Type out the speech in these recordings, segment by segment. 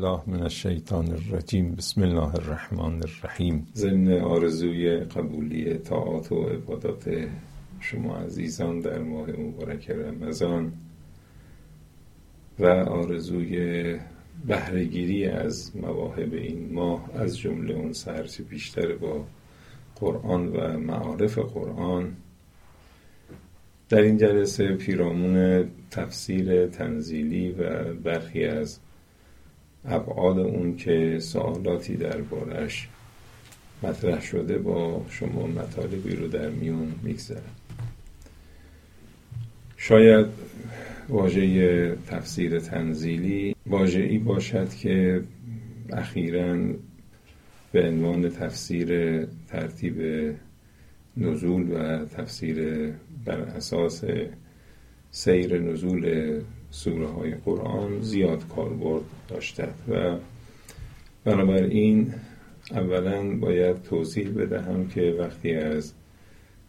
بالله من الشیطان الرجیم. بسم الله الرحمن الرحیم. ضمن آرزوی قبولی طاعات و عبادات شما عزیزان در ماه مبارک رمضان و آرزوی بهرهگیری از مواهب این ماه از جمله اون سرچه بیشتر با قرآن و معارف قرآن. در این جلسه پیرامون تفسیر تنزیلی و برخی از ابعاد اون که سوالاتی دربارش مطرح شده با شما مطالبی رو در میون میگذرم شاید واژه تفسیر تنزیلی واژه‌ای باشد که اخیرا به عنوان تفسیر ترتیب نزول و تفسیر بر اساس سیر نزول سوره های قرآن زیاد کاربرد داشته و بنابراین اولا باید توضیح بدهم که وقتی از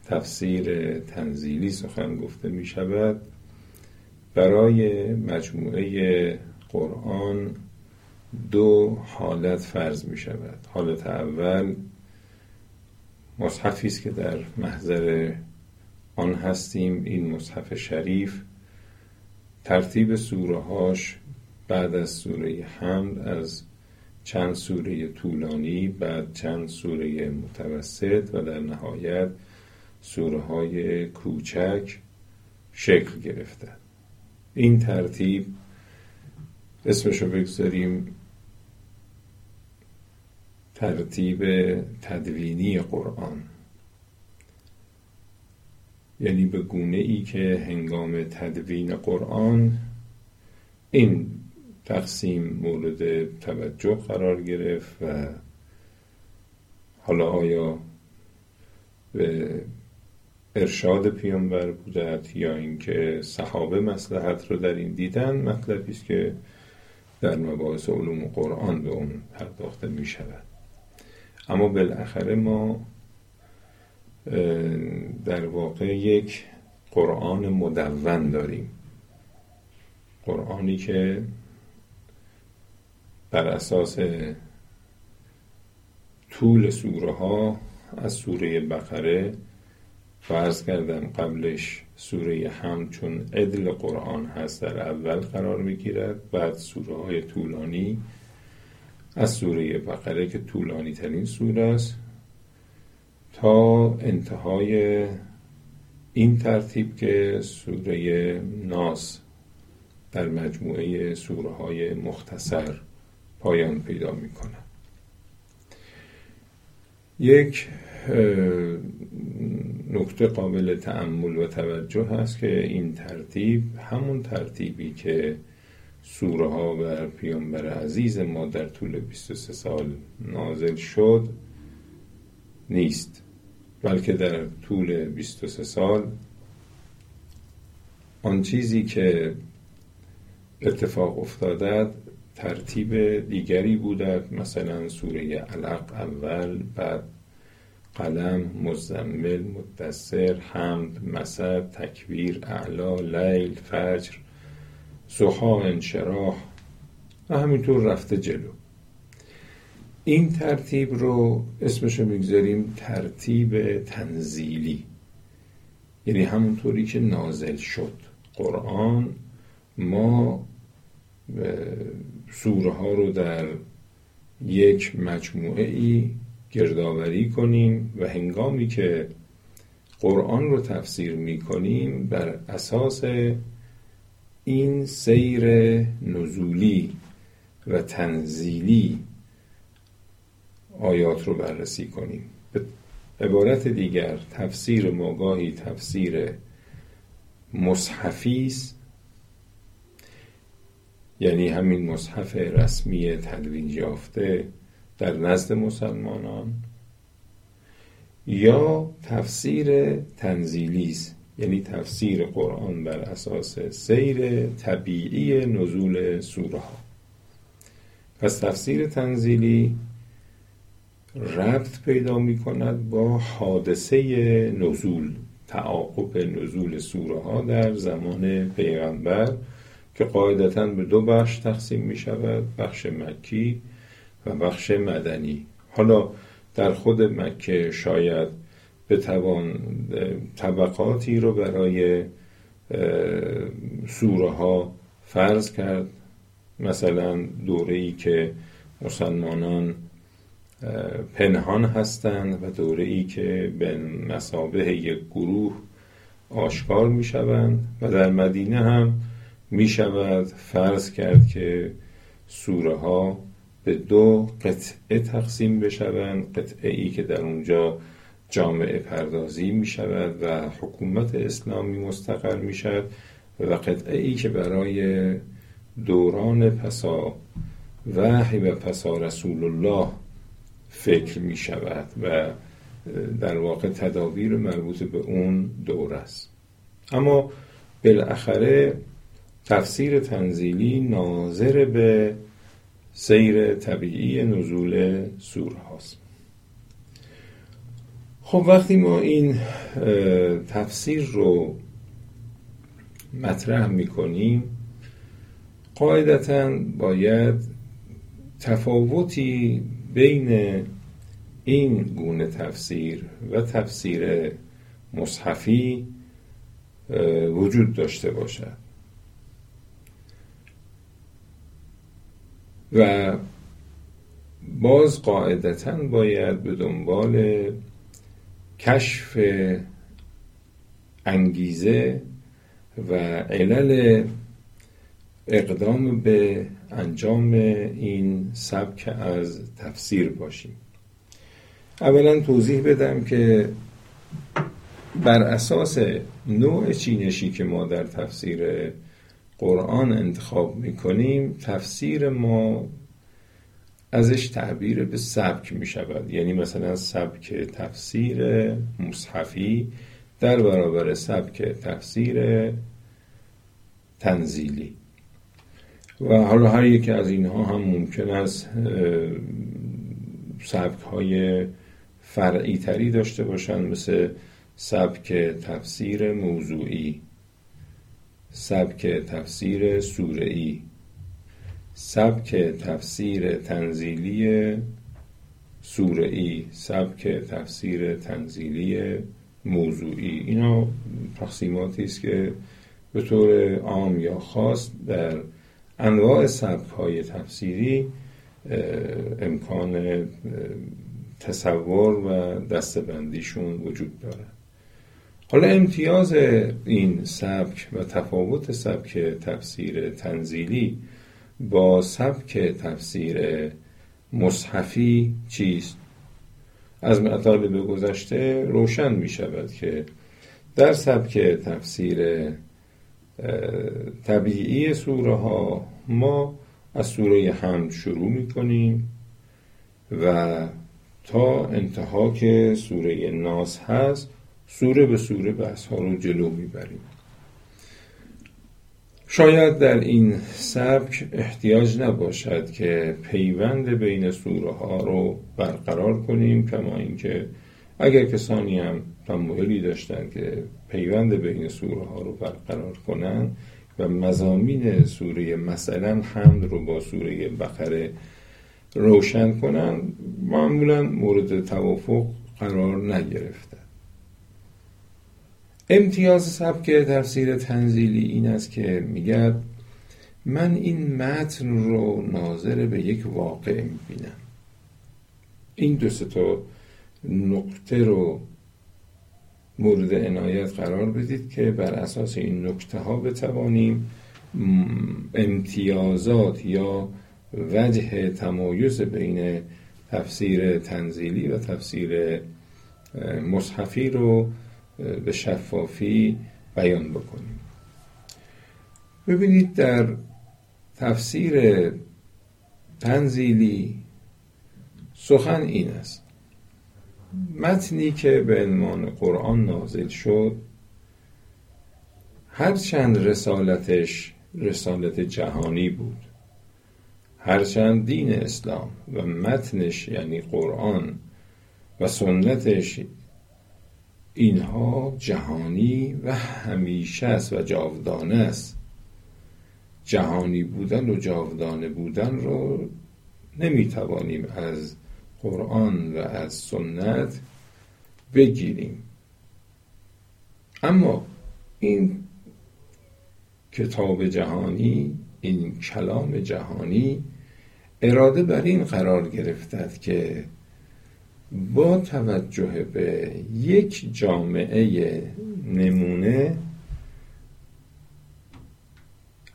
تفسیر تنزیلی سخن گفته می شود برای مجموعه قرآن دو حالت فرض می شود حالت اول مصحفی است که در محضر آن هستیم این مصحف شریف. ترتیب سوره هاش بعد از سوره حمد از چند سوره طولانی بعد چند سوره متوسط و در نهایت سوره های کوچک شکل گرفته این ترتیب اسمشو بگذاریم ترتیب تدوینی قرآن. یعنی به گونه ای که هنگام تدوین قرآن این تقسیم مورد توجه قرار گرفت و حالا آیا به ارشاد پیامبر بودد یا اینکه صحابه مسلحت رو در این دیدن مطلبی است که در مباحث علوم قرآن به اون پرداخته می شود اما بالاخره ما در واقع یک قرآن مدون داریم. قرآنی که بر اساس طول سوره ها از سوره بقره فرض کردم قبلش سوره هم چون عدل قرآن هست در اول قرار می‌گیرد بعد سوره های طولانی از سوره بقره که طولانی ترین سوره است. تا انتهای این ترتیب که سوره ناس در مجموعه سوره های مختصر پایان پیدا می یک نکته قابل تعمل و توجه هست که این ترتیب همون ترتیبی که سوره ها و پیامبر عزیز ما در طول 23 سال نازل شد نیست. بلکه در طول 23 سال آن چیزی که اتفاق افتادد ترتیب دیگری بودد مثلا سوره علق اول بعد قلم مزمل مدثر حمد مسد تکبیر اعلا لیل فجر سخا انشراح و همینطور رفته جلو. این ترتیب رو اسمشو می‌گذاریم ترتیب تنزیلی. یعنی همونطوری که نازل شد. قرآن ما سوره ها رو در یک مجموعه ای گردآوری کنیم و هنگامی که قرآن رو تفسیر می کنیم بر اساس این سیر نزولی و تنزیلی آیات رو بررسی کنیم. به عبارت دیگر تفسیر ماگاهی تفسیر مصحفی است. یعنی همین مصحف رسمی تدوین یافته در نزد مسلمانان. یا تفسیر تنزیلی است. یعنی تفسیر قرآن بر اساس سیر طبیعی نزول سوره ها پس تفسیر تنزیلی ربط پیدا می کند با حادثه نزول تعاقب نزول سوره ها در زمان پیغمبر که قاعدتا به دو بخش تقسیم می شود بخش مکی و بخش مدنی. حالا در خود مکه شاید به توان طبقاتی رو برای سوره ها فرض کرد. مثلا دوره ای که مسلمانان پنهان هستند و دوره ای که به مسابه یک گروه آشکار می شوند و در مدینه هم می شود فرض کرد که سوره ها به دو قطعه تقسیم بشوند قطعه ای که در اونجا جامعه پردازی می شود و حکومت اسلامی مستقر می شود و قطعه ای که برای دوران پسا وحی و پسا رسول الله فکر می شود و در واقع تدابیر مربوط به اون دور است. اما بالاخره تفسیر تنزیلی ناظر به سیر طبیعی نزول سور هاست. خب وقتی ما این تفسیر رو مطرح می‌کنیم قاعدتا باید تفاوتی بین این گونه تفسیر و تفسیر مصحفی وجود داشته باشد. و باز قاعدتا باید به دنبال کشف انگیزه و علل اقدام به انجام این سبک از تفسیر باشیم. اولا توضیح بدم که بر اساس نوع چینشی که ما در تفسیر قرآن انتخاب می‌کنیم تفسیر ما ازش تعبیر به سبک می شود یعنی مثلا سبک تفسیر مصحفی در برابر سبک تفسیر تنزیلی. و حالا هر یکی از اینها هم ممکن است سبک های فرعی تری داشته باشند مثل سبک تفسیر موضوعی سبک تفسیر سورعی سبک تفسیر تنزیلی سورعی سبک تفسیر تنزیلی موضوعی. اینا تقسیماتی است که به طور عام یا خاص در انواع سبک های تفسیری امکان تصور و دستبندیشون وجود دارد حالا امتیاز این سبک و تفاوت سبک تفسیر تنزیلی با سبک تفسیر مصحفی چیست؟ از مطالب گذشته روشن می شود که در سبک تفسیر طبیعی سوره ها ما از سوره حمد شروع می کنیم و تا انتها که سوره ناس هست سوره به سوره بحث ها رو جلو می‌بریم. شاید در این سبک احتیاج نباشد که پیوند بین سوره ها رو برقرار کنیم کما اینکه اگر کسانی هم تمایلی داشتن که پیوند بین سوره ها رو برقرار کنند و مزامین سوره مثلا حمد رو با سوره بقره روشن کنن معمولا مورد توافق قرار نگرفته. امتیاز سبک تفسیر تنزیلی این است که میگه من این متن رو ناظر به یک واقع می‌بینم. این دو تا نقطه رو مورد عنایت قرار بدید که بر اساس این نکته ها بتوانیم امتیازات یا وجه تمایز بین تفسیر تنزیلی و تفسیر مصحفی رو به شفافی بیان بکنیم. ببینید در تفسیر تنزیلی سخن این است. متنی که به عنوان قرآن نازل شد هرچند رسالتش رسالت جهانی بود هرچند دین اسلام و متنش یعنی قرآن و سنتش اینها جهانی و همیشه است و جاودانه است. جهانی بودن و جاودانه بودن رو نمی‌توانیم از قرآن و از سنت بگیریم. اما این کتاب جهانی این کلام جهانی اراده بر این قرار گرفتد که با توجه به یک جامعه نمونه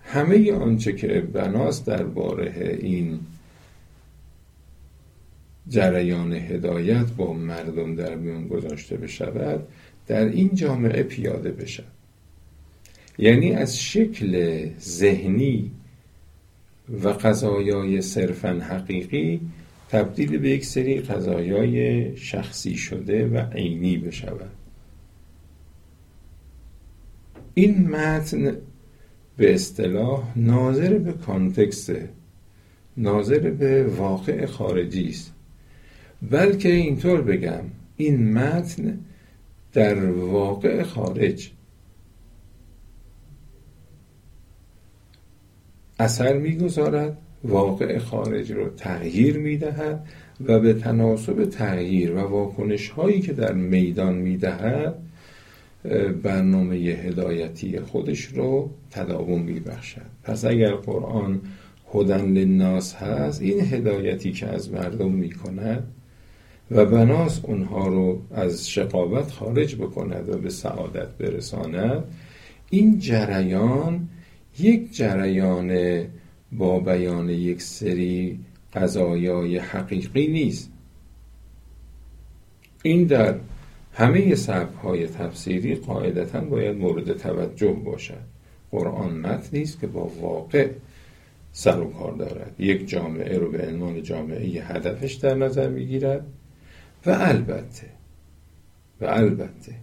همه آنچه که بناست درباره این جریان هدایت با مردم در میان گذاشته بشود در این جامعه پیاده بشد یعنی از شکل ذهنی و قضایای صرفا حقیقی تبدیل به یک سری قضایای شخصی شده و عینی بشود. این متن به اصطلاح ناظر به کانتکست ناظر به واقع خارجی است. بلکه اینطور بگم این متن در واقع خارج. اثر می‌گذارد واقع خارج رو تغییر می‌دهد و به تناسب تغییر و واکنش هایی که در میدان می‌دهد برنامه هدایتی خودش رو تداوم میبخشد. پس اگر قرآن هدن للناس هست این هدایتی که از مردم می‌کند و بناس اونها رو از شقاوت خارج بکند و به سعادت برساند. این جریان یک جریان با بیان یک سری قضایای حقیقی نیست. این در همه سبک های تفسیری قاعدتا باید مورد توجه باشد. قرآن متنی است که با واقع سر و کار دارد. یک جامعه رو به عنوان جامعه هدفش در نظر می‌گیرد. و البته و البته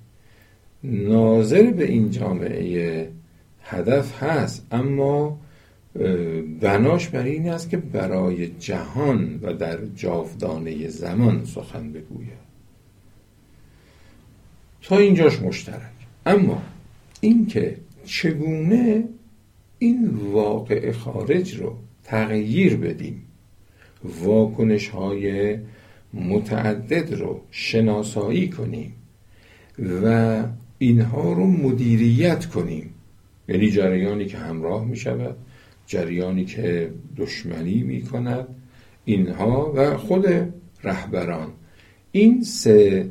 ناظر به این جامعه هدف هست اما بناش بر این است که برای جهان و در جاودانه زمان سخن بگوید. تا اینجاش مشترک. اما اینکه چگونه این واقع خارج رو تغییر بدیم واکنش های متعدد رو شناسایی کنیم و اینها رو مدیریت کنیم. یعنی جریانی که همراه می شود جریانی که دشمنی می کند اینها و خود رهبران. این سه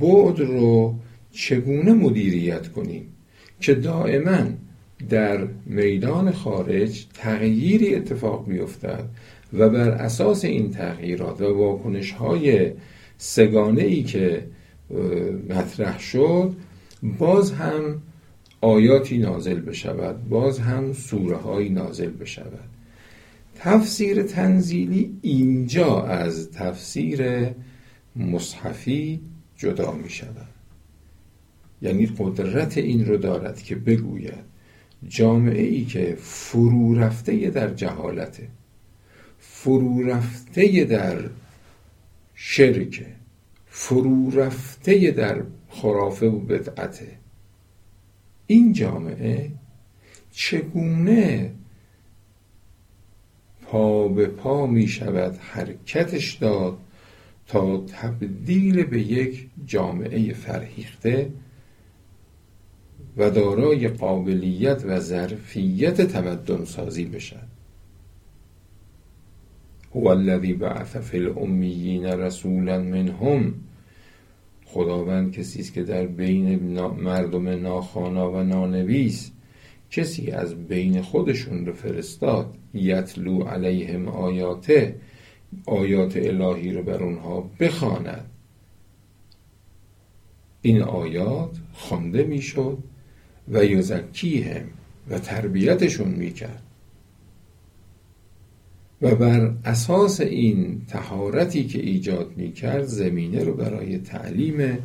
بعد رو چگونه مدیریت کنیم که دائما در میدان خارج تغییری اتفاق بیفتد و بر اساس این تغییرات و واکنش های سگانه ای که مطرح شد باز هم آیاتی نازل بشود باز هم سوره های نازل بشود. تفسیر تنزیلی اینجا از تفسیر مصحفی جدا می شود یعنی قدرت این رو دارد که بگوید جامعه ای که فرو رفته در جهالته. فرو رفته در شرک فرو رفته در خرافه و بدعته. این جامعه چگونه پا به پا می شود حرکتش داد تا تبدیل به یک جامعه فرهیخته و دارای قابلیت و ظرفیت تمدن سازی بشد؟ هو الذی بعث فی الامیین رسولا منهم. خداوند کسی است که در بین مردم ناخوانا و نانویس کسی از بین خودشون رو فرستاد. یتلو علیهم آیاته آیات الهی رو بر اونها بخواند. این آیات خوانده می‌شد و یزکیهم و تربیتشون می‌کرد. و بر اساس این تهارتی که ایجاد می‌کرد زمینه رو برای تعلیم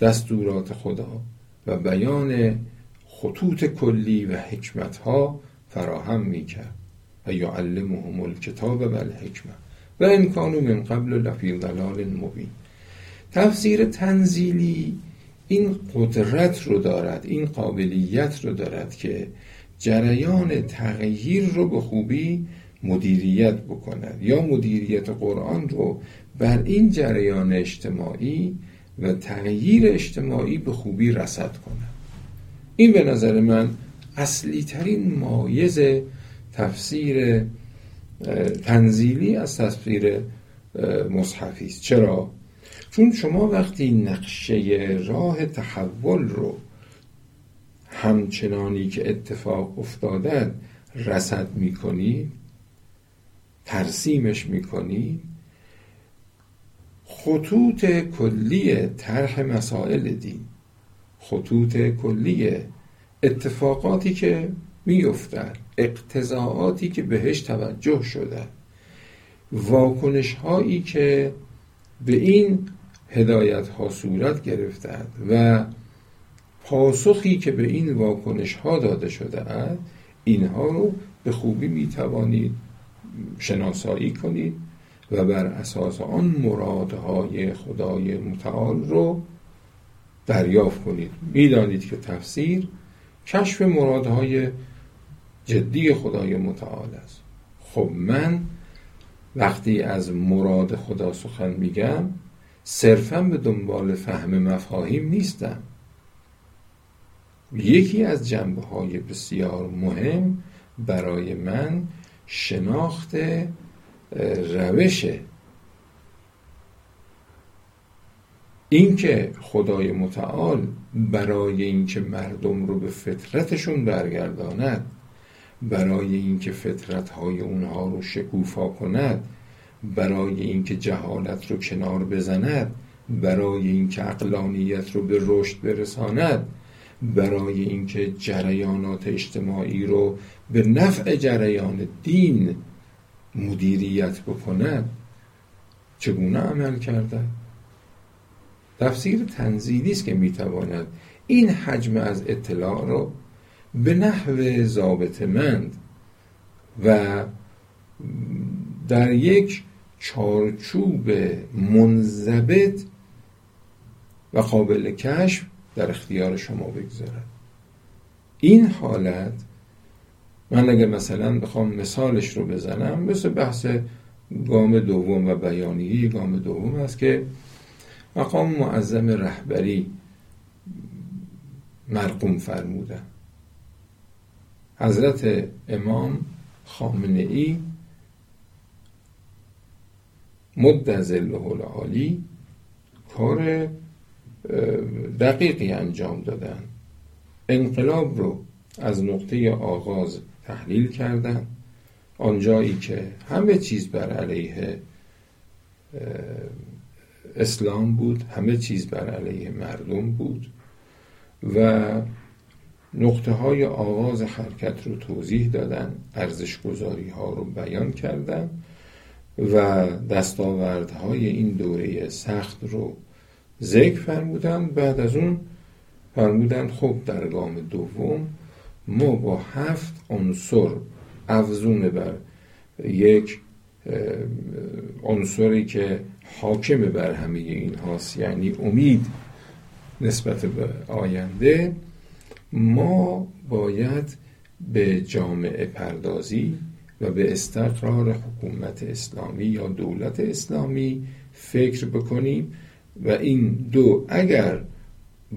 دستورات خدا و بیان خطوط کلی و حکمت ها فراهم می‌کرد. و یعلمهم الکتاب و الحکمه. و این کانو من قبل لفی ضلال مبین. تفسیر تنزیلی این قدرت رو دارد این قابلیت رو دارد که جریان تغییر رو به خوبی مدیریت بکند یا مدیریت قرآن رو بر این جریان اجتماعی و تغییر اجتماعی به خوبی رسد کند این به نظر من اصلی ترین مایز تفسیر تنزیلی از تفسیر مصحفی است. چرا؟ چون شما وقتی نقشه راه تحول رو همچنانی که اتفاق افتاده رسد می‌کنید ترسیمش می‌کنید خطوط کلی طرح مسائل دین. خطوط کلی اتفاقاتی که میفتد اقتضاعاتی که بهش توجه شده. واکنش هایی که به این هدایت ها صورت گرفتند و پاسخی که به این واکنش ها داده شده اینها رو به خوبی می توانید شناسایی کنید و بر اساس آن مرادهای خدای متعال رو دریافت کنید. می‌دانید که تفسیر کشف مرادهای جدی خدای متعال است. خب من وقتی از مراد خدا سخن میگم صرفا به دنبال فهم مفاهیم نیستم. یکی از جنبه های بسیار مهم برای من شناخت روش. اینکه خدای متعال برای اینکه مردم رو به فطرتشون برگرداند برای اینکه فطرت های اونها رو شکوفا کند برای اینکه جهالت رو کنار بزند برای اینکه اقلانیت رو به رشد برساند برای اینکه جریانات اجتماعی رو به نفع جریان دین مدیریت بکند چگونه عمل کرده؟ تفسیر تنزیلی است که می‌تواند این حجم از اطلاع رو به نحو ضابطمند و در یک چارچوب منضبط و قابل کشف در اختیار شما بگذارد این حالت من اگر مثلا بخوام مثالش رو بزنم مثل بحث گام دوم و بیانیه گام دوم است که مقام معظم رهبری مرقوم فرمودن. حضرت امام خامنه ای مد ظله العالی کار دقیقی انجام دادن. انقلاب رو از نقطه آغاز تحلیل کردن. آنجایی که همه چیز بر علیه اسلام بود همه چیز بر علیه مردم بود و نقطه های آغاز حرکت رو توضیح دادن ارزش گذاری ها رو بیان کردن و دستاوردهای این دوره سخت رو ذکر فرمودن بعد از اون فرمودن خب در گام دوم ما با هفت عنصر افزون بر یک عنصری که حاکم بر همه این هاست یعنی امید نسبت به آینده ما باید به جامعه پردازی و به استقرار حکومت اسلامی یا دولت اسلامی فکر بکنیم. و این دو اگر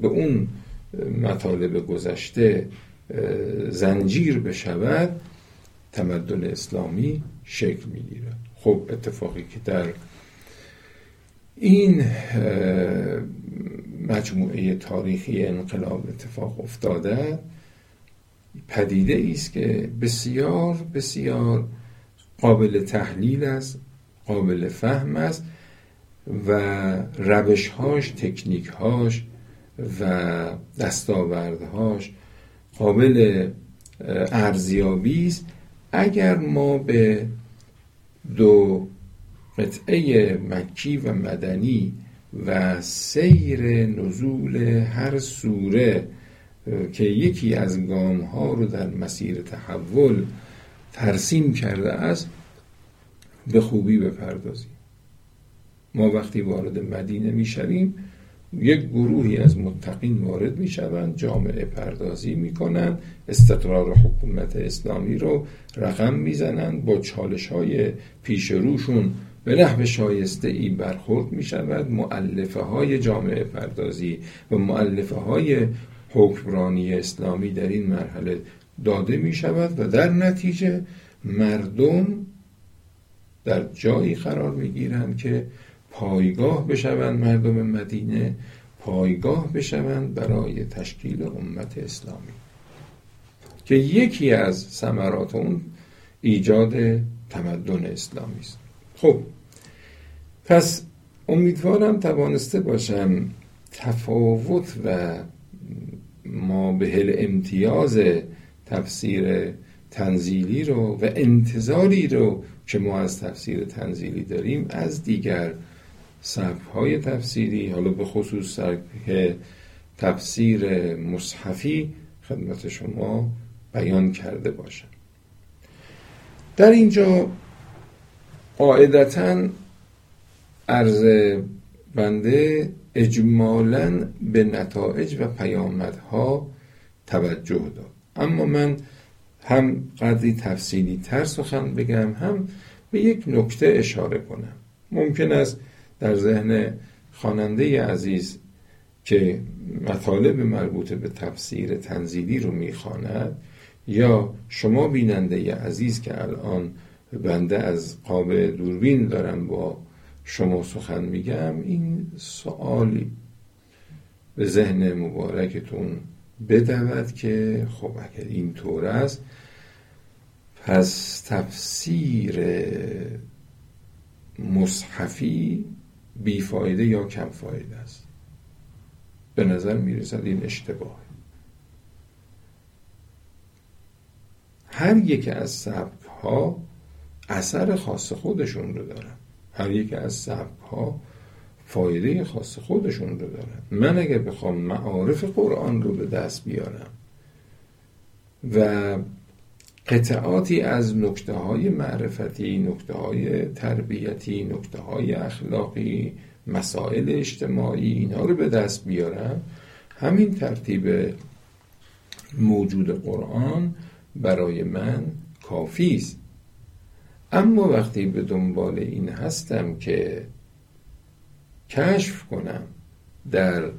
به اون مطالب گذشته زنجیر بشود تمدن اسلامی شکل می‌گیرد. خب اتفاقی که در این مجموعه تاریخی انقلاب اتفاق افتاده پدیده است که بسیار بسیار قابل تحلیل است قابل فهم است. و روشهاش تکنیکهاش و دستاوردهاش قابل ارزیابی است. اگر ما به دو قطعه مکی و مدنی و سیر نزول هر سوره که یکی از گام ها رو در مسیر تحول ترسیم کرده است به خوبی بپردازیم. ما وقتی وارد مدینه می‌شویم یک گروهی از متقین وارد می شوند جامعه پردازی می کنند استقرار حکومت اسلامی رو رقم می‌زنند با چالش های پیش روشون به نحو شایسته ای برخورد می شود معلفه های جامعه پردازی و معلفه های حکمرانی اسلامی در این مرحله داده می شود و در نتیجه مردم در جایی قرار می گیرند که پایگاه بشوند مردم مدینه پایگاه بشوند برای تشکیل امت اسلامی. که یکی از ثمرات اون ایجاد تمدن اسلامی است. خب پس امیدوارم توانسته باشم تفاوت و ما به امتیاز تفسیر تنزیلی رو و انتظاری رو که ما از تفسیر تنزیلی داریم از دیگر سبک های تفسیری حالا به خصوص سبک تفسیر مصحفی خدمت شما بیان کرده باشم. در اینجا قاعدتا عرض بنده اجمالا به نتایج و پیامدها توجه داد. اما من هم قدری تفصیلی تر سخن بگم هم به یک نکته اشاره کنم. ممکن است در ذهن خواننده عزیز که مطالب مربوط به تفسیر تنزیلی رو می‌خواند یا شما بیننده عزیز که الان بنده از قاب دوربین دارم با شما سخن میگم این سوالی به ذهن مبارکتون بدود که خب اگر این طور است پس تفسیر مصحفی بیفایده یا کم فایده است. به نظر می‌رسد این اشتباه. هر یک از سبک ها اثر خاص خودشون رو دارن. هر یک از سبک ها فایده خاص خودشون رو دارن. من اگر بخوام معارف قرآن رو به دست بیارم و قطعاتی از نکته های معرفتی نکته های تربیتی نکته های اخلاقی مسائل اجتماعی اینا رو به دست بیارم. همین ترتیب موجود قرآن برای من کافی است. اما وقتی به دنبال این هستم که کشف کنم در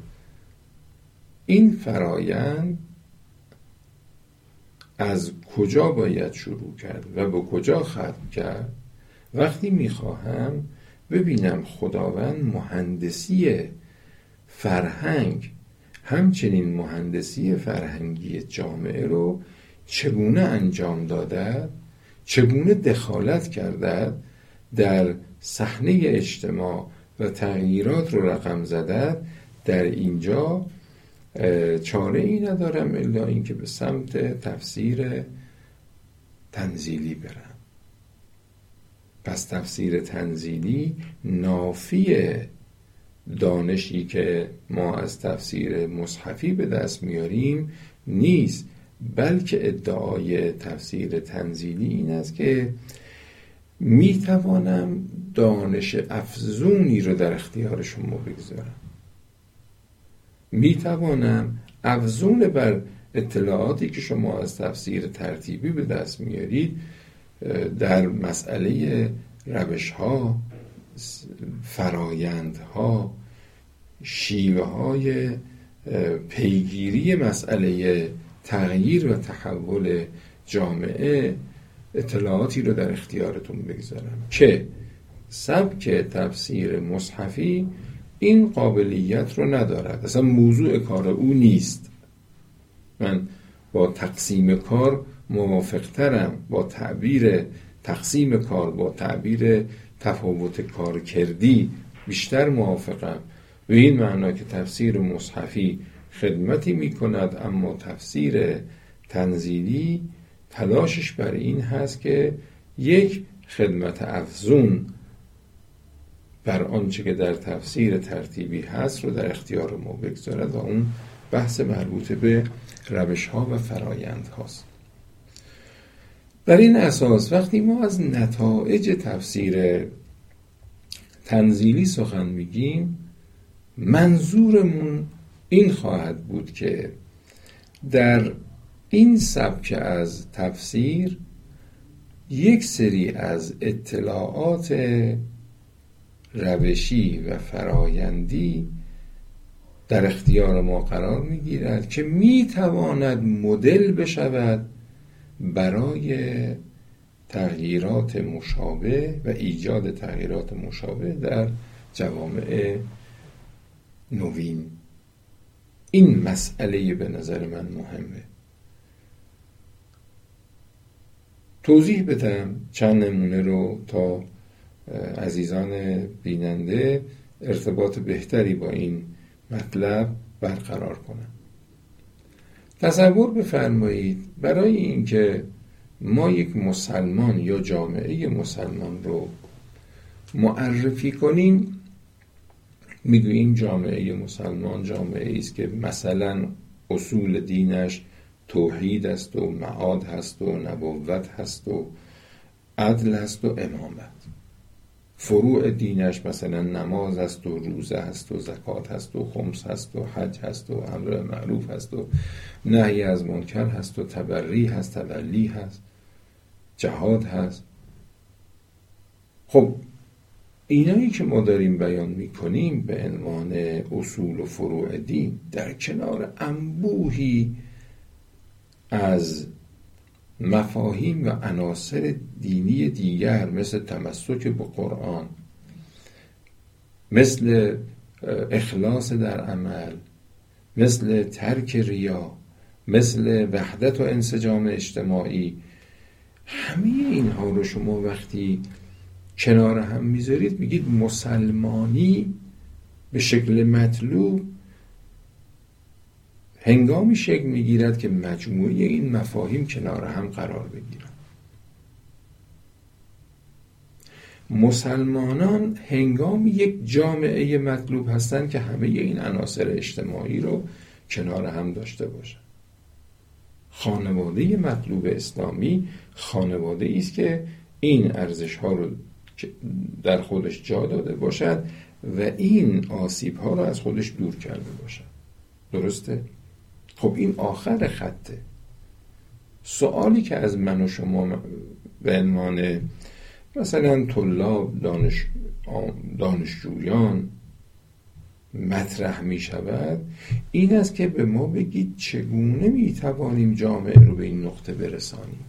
این فرایند از کجا باید شروع کرد و به کجا ختم کرد؟ وقتی می‌خواهم ببینم خداوند مهندسی فرهنگ همچنین مهندسی فرهنگی جامعه رو چگونه انجام داده چگونه دخالت کرده در صحنه اجتماع و تغییرات رو رقم زده در اینجا چاره ای ندارم الا اینکه به سمت تفسیر تنزیلی برم. پس تفسیر تنزیلی نافی دانشی که ما از تفسیر مصحفی به دست میاریم نیست بلکه ادعای تفسیر تنزیلی این است که می‌توانم دانش افزونی رو در اختیار شما بگذارم. می‌توانم افزون بر اطلاعاتی که شما از تفسیر ترتیبی به دست میارید در مسئله روش ها فرایند ها شیوه های پیگیری مسئله تغییر و تحول جامعه اطلاعاتی رو در اختیارتون بگذارم که سبک تفسیر مصحفی این قابلیت رو ندارد. اصلا موضوع کار او نیست. من با تقسیم کار موافقترم با تعبیر تقسیم کار با تعبیر تفاوت کار کردی بیشتر موافقم. به این معنا که تفسیر مصحفی خدمتی می کند اما تفسیر تنزیلی تلاشش بر این هست که یک خدمت افزون بر آنچه که در تفسیر ترتیبی هست رو در اختیار ما بگذارد و اون بحث مربوط به روش ها و فرایند هاست بر این اساس وقتی ما از نتایج تفسیر تنزیلی سخن میگیم منظورمون این خواهد بود که در این سبک از تفسیر یک سری از اطلاعات روشی و فرایندی در اختیار ما قرار می گیرد که می تواند مدل بشود برای تغییرات مشابه و ایجاد تغییرات مشابه در جوامع نوین. این مسئله به نظر من مهمه. توضیح بدم چند نمونه رو تا عزیزان بیننده. ارتباط بهتری با این مطلب برقرار کنم تصور بفرمایید برای اینکه ما یک مسلمان یا جامعه مسلمان رو معرفی کنیم می‌گوییم جامعه مسلمان جامعه است که مثلا اصول دینش توحید است و معاد هست و نبوت هست و عدل هست و امامت. فروع دینش مثلا نماز هست و روزه هست و زکات هست و خمس هست و حج هست و امر معروف هست و نهی از منکر هست و تبری هست تولی هست جهاد هست. خب اینایی که ما داریم بیان می‌کنیم به عنوان اصول و فروع دین در کنار انبوهی از مفاهیم و عناصر دینی دیگر مثل تمسک به قرآن مثل اخلاص در عمل مثل ترک ریا مثل وحدت و انسجام اجتماعی همه اینها رو شما وقتی کنار هم می‌ذارید میگید مسلمانی به شکل مطلوب هنگامی شکل می‌گیرد که مجموعه این مفاهیم کنار هم قرار بگیرند. مسلمانان هنگامی یک جامعه مطلوب هستند که همه این عناصر اجتماعی رو کنار هم داشته باشند. خانواده مطلوب اسلامی خانواده است که این ارزش ها رو در خودش جا داده باشد و این آسیب ها رو از خودش دور کرده باشد. درسته؟ خب این آخر خطه. سوالی که از من و شما به عنوان مثلا طلاب دانش دانشجویان مطرح می شود این است که به ما بگید چگونه می توانیم جامعه رو به این نقطه برسانیم؟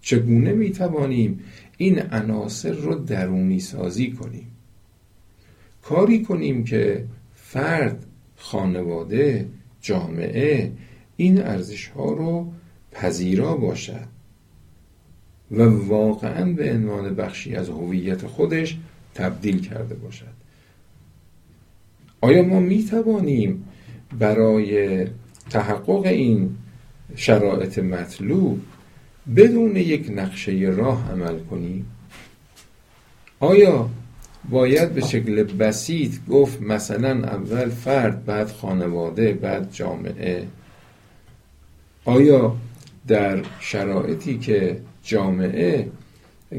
چگونه می توانیم این عناصر رو درونی سازی کنیم؟ کاری کنیم که فرد خانواده جامعه این ارزش ها رو پذیرا باشد و واقعا به عنوان بخشی از هویت خودش تبدیل کرده باشد. آیا ما می توانیم برای تحقق این شرایط مطلوب بدون یک نقشه راه عمل کنیم؟ آیا باید به شکل بسیط گفت مثلا اول فرد بعد خانواده بعد جامعه. آیا در شرایطی که جامعه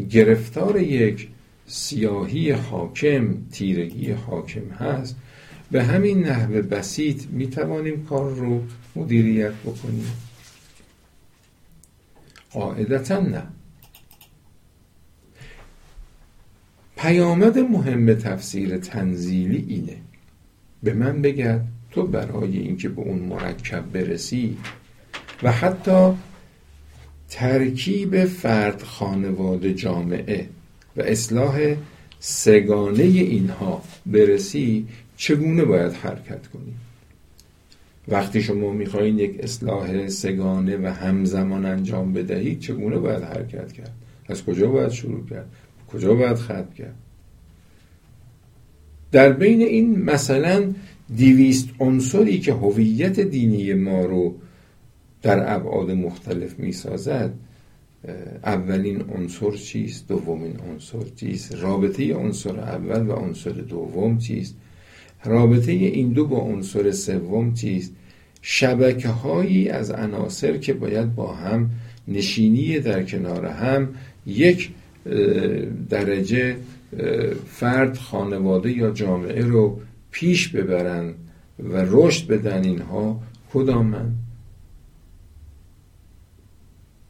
گرفتار یک سیاهی حاکم تیرگی حاکم هست به همین نحو بسیط می توانیم کار رو مدیریت بکنیم؟ قاعدتا نه. پیامد مهم تفسیر تنزیلی اینه. به من بگرد تو برای اینکه به اون مرکب برسی و حتی ترکیب فرد خانواده جامعه و اصلاح سگانه اینها برسی چگونه باید حرکت کنی؟ وقتی شما می‌خواین یک اصلاح سگانه و همزمان انجام بدهید چگونه باید حرکت کرد؟ از کجا باید شروع کرد؟ کجا باید خط کرد؟ در بین این مثلا دیویست عنصری که هویت دینی ما رو در ابعاد مختلف می سازد اولین عنصر چیست؟ دومین عنصر چیست؟ رابطه عنصر اول و عنصر دوم چیست؟ رابطه این دو با عنصر سوم چیست؟ شبکه هایی از عناصر که باید با هم نشینی در کنار هم یک درجه فرد خانواده یا جامعه رو پیش ببرن و رشد بدن اینها کدامن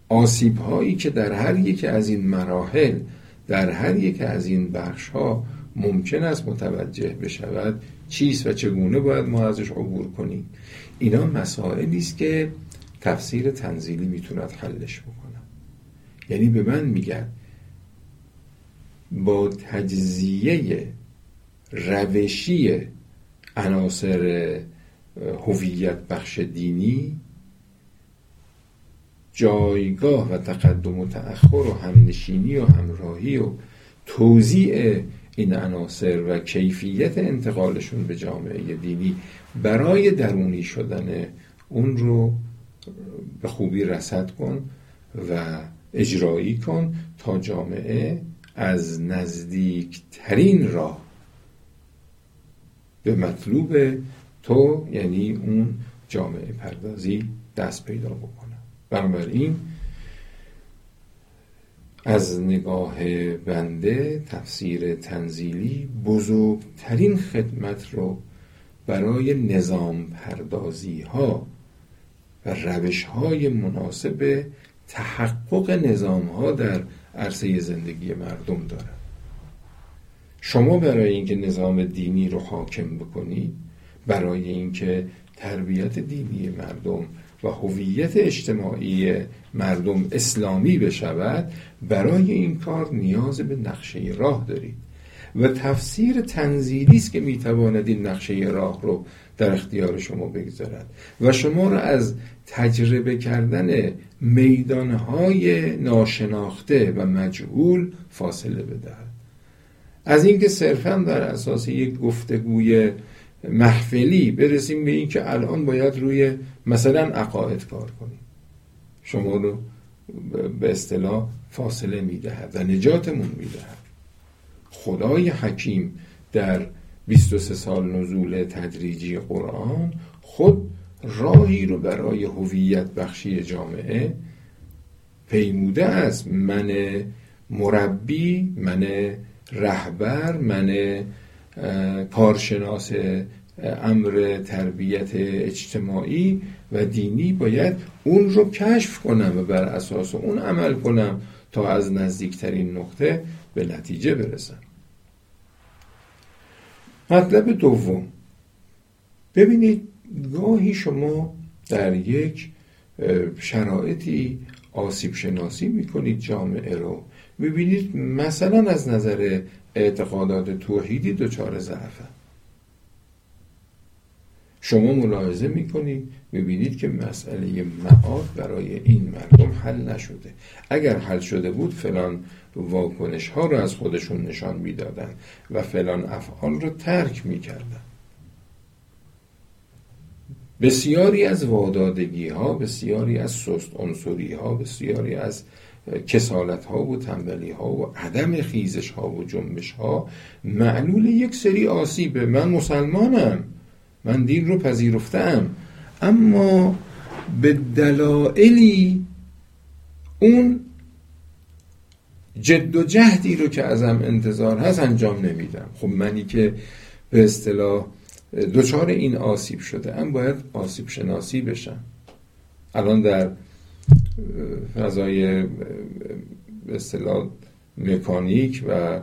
آسیب هایی که در هر یک از این مراحل در هر یک از این بخش ها ممکن است متوجه بشود چیست و چگونه باید ما ازش عبور کنیم. اینا مسائلی است که تفسیر تنزیلی می‌توند حلش بکنه. یعنی به من میگن با تجزیه روشی عناصر هویت بخش دینی جایگاه و تقدم و تأخر و همنشینی و همراهی و توزیع این عناصر و کیفیت انتقالشون به جامعه دینی برای درونی شدن اون رو به خوبی رسد کن و اجرایی کن تا جامعه از نزدیکترین راه. به مطلوب تو یعنی اون جامعه پردازی دست پیدا بکنه. بنابراین از نگاه بنده تفسیر تنزیلی بزرگترین خدمت رو برای نظام پردازی ها و روش های مناسب تحقق نظام ها در عرصه زندگی مردم داره. شما برای اینکه نظام دینی رو حاکم بکنید برای اینکه تربیت دینی مردم و هویت اجتماعی مردم اسلامی بشود برای این کار نیاز به نقشه راه دارید. و تفسیر تنزیلی است که می‌تواند این نقشه راه رو در اختیار شما بگذارد. و شما را از تجربه کردن میدانهای ناشناخته و مجهول فاصله بدهد. از اینکه صرفا در اساس یک گفتگوی محفلی برسیم به اینکه الان باید روی مثلا عقاید کار کنیم. شما رو به اصطلاح فاصله می‌دهد و نجاتمون می‌دهد. خدای حکیم در 23 سال نزول تدریجی قرآن خود راهی رو برای هویت بخشی جامعه پیموده است. من مربی من رهبر من کارشناس امر تربیت اجتماعی و دینی باید اون رو کشف کنم و بر اساس اون عمل کنم تا از نزدیکترین نقطه به نتیجه برسم مطلب دوم. ببینید گاهی شما در یک شرایطی آسیب شناسی می‌کنید جامعه رو. ببینید مثلا از نظر اعتقادات توحیدی دچار ضعفه. شما ملاحظه می‌کنید می‌بینید که مسئله معاد برای این مردم حل نشده. اگر حل شده بود فلان واکنش ها رو از خودشون نشان می‌دادن و فلان افعال رو ترک می‌کردن. بسیاری از وادادگی ها بسیاری از سست عنصری ها بسیاری از کسالت ها و تنبلی ها و عدم خیزش ها و جنبش ها معلول یک سری آسیبه. من مسلمانم. من دین رو پذیرفتم اما به دلایلی اون جد و جهدی رو که ازم انتظار هست انجام نمیدم. خب منی که به اصطلاح دچار این آسیب شده ام باید آسیب شناسی بشم. الان در فضای به اصطلاح مکانیک و